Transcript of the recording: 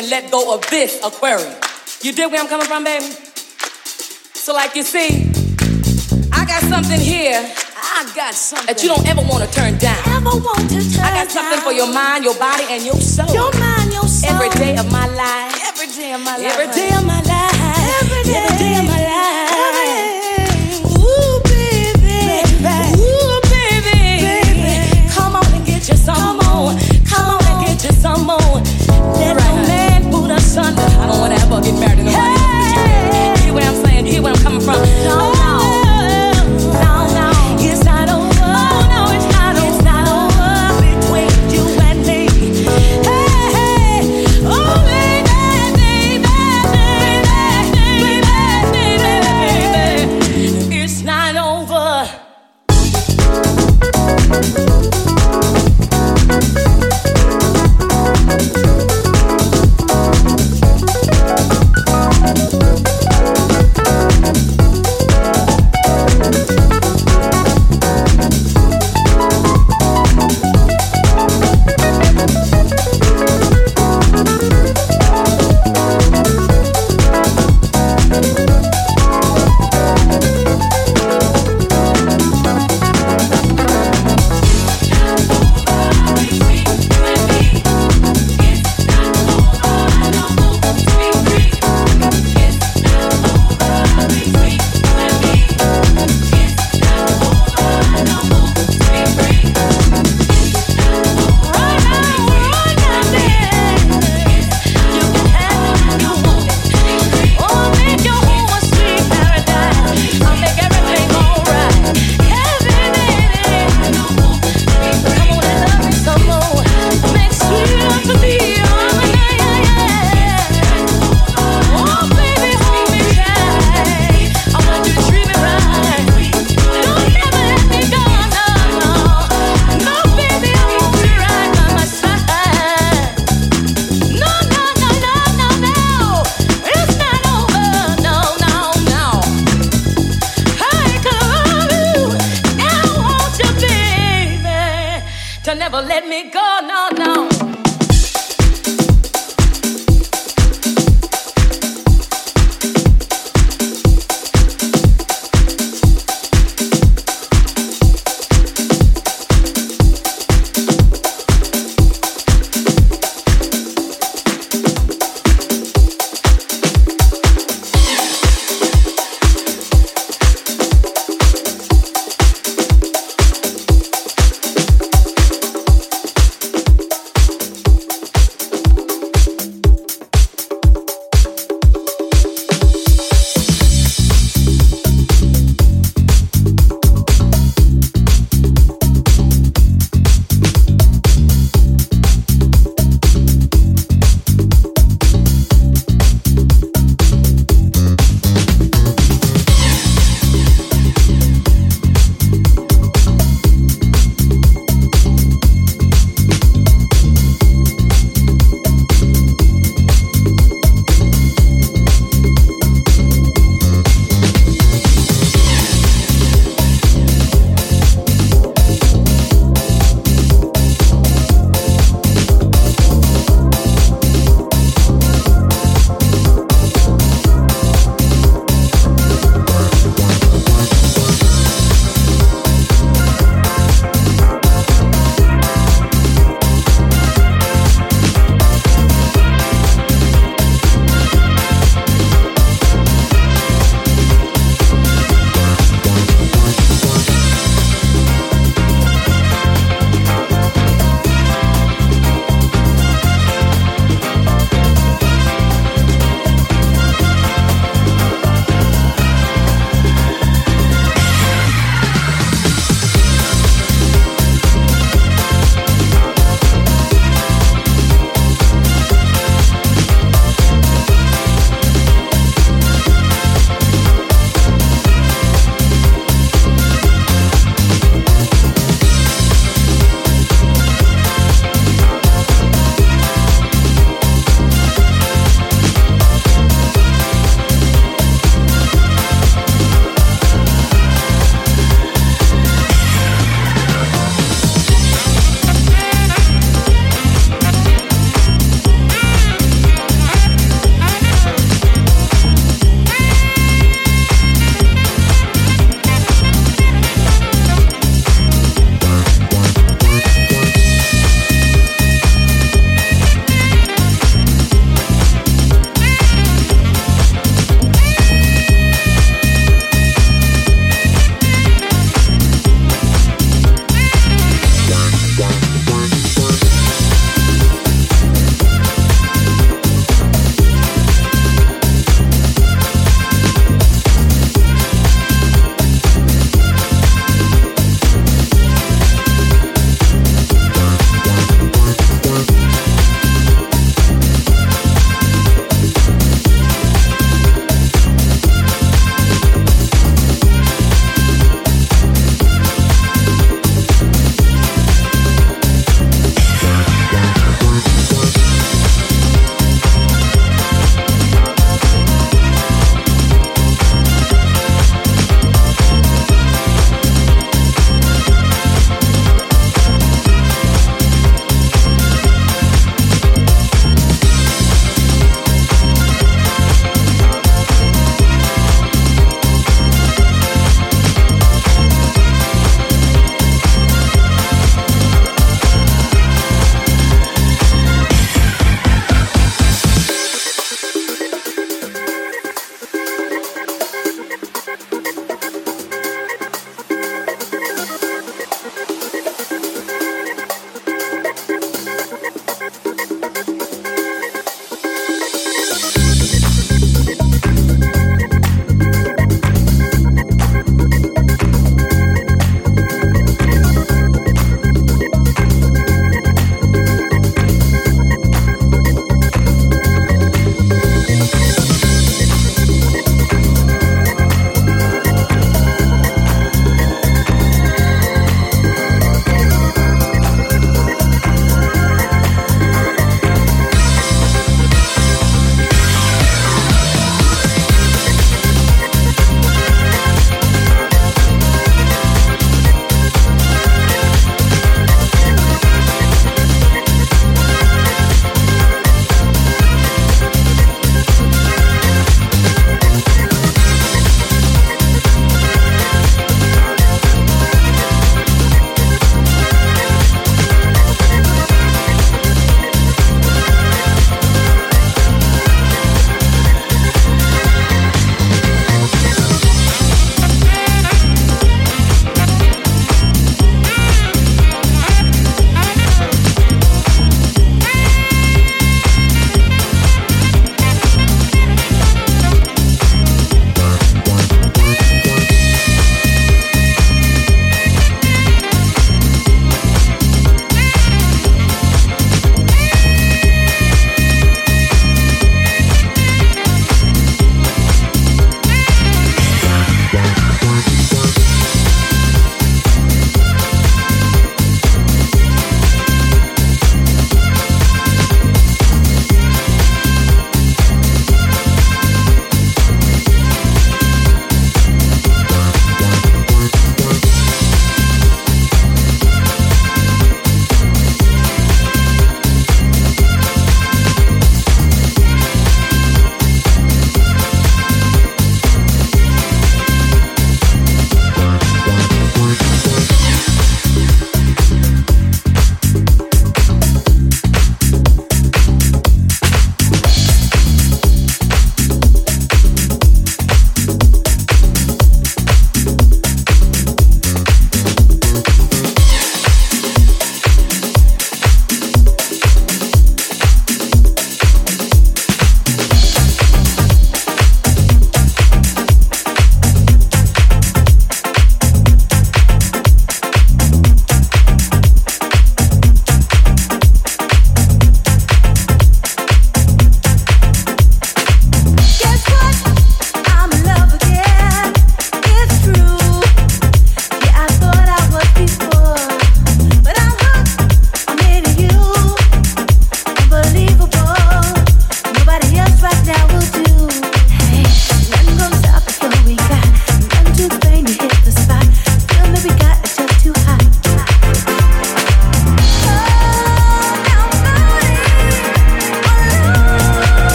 can let go of this aquarium. You dig where I'm coming from, baby? So, like you see, I got something here. I got something that you don't ever want to turn down. Ever want to turn I got something down. for your mind, your body, and your soul. Your mind, your soul. Every day of my life.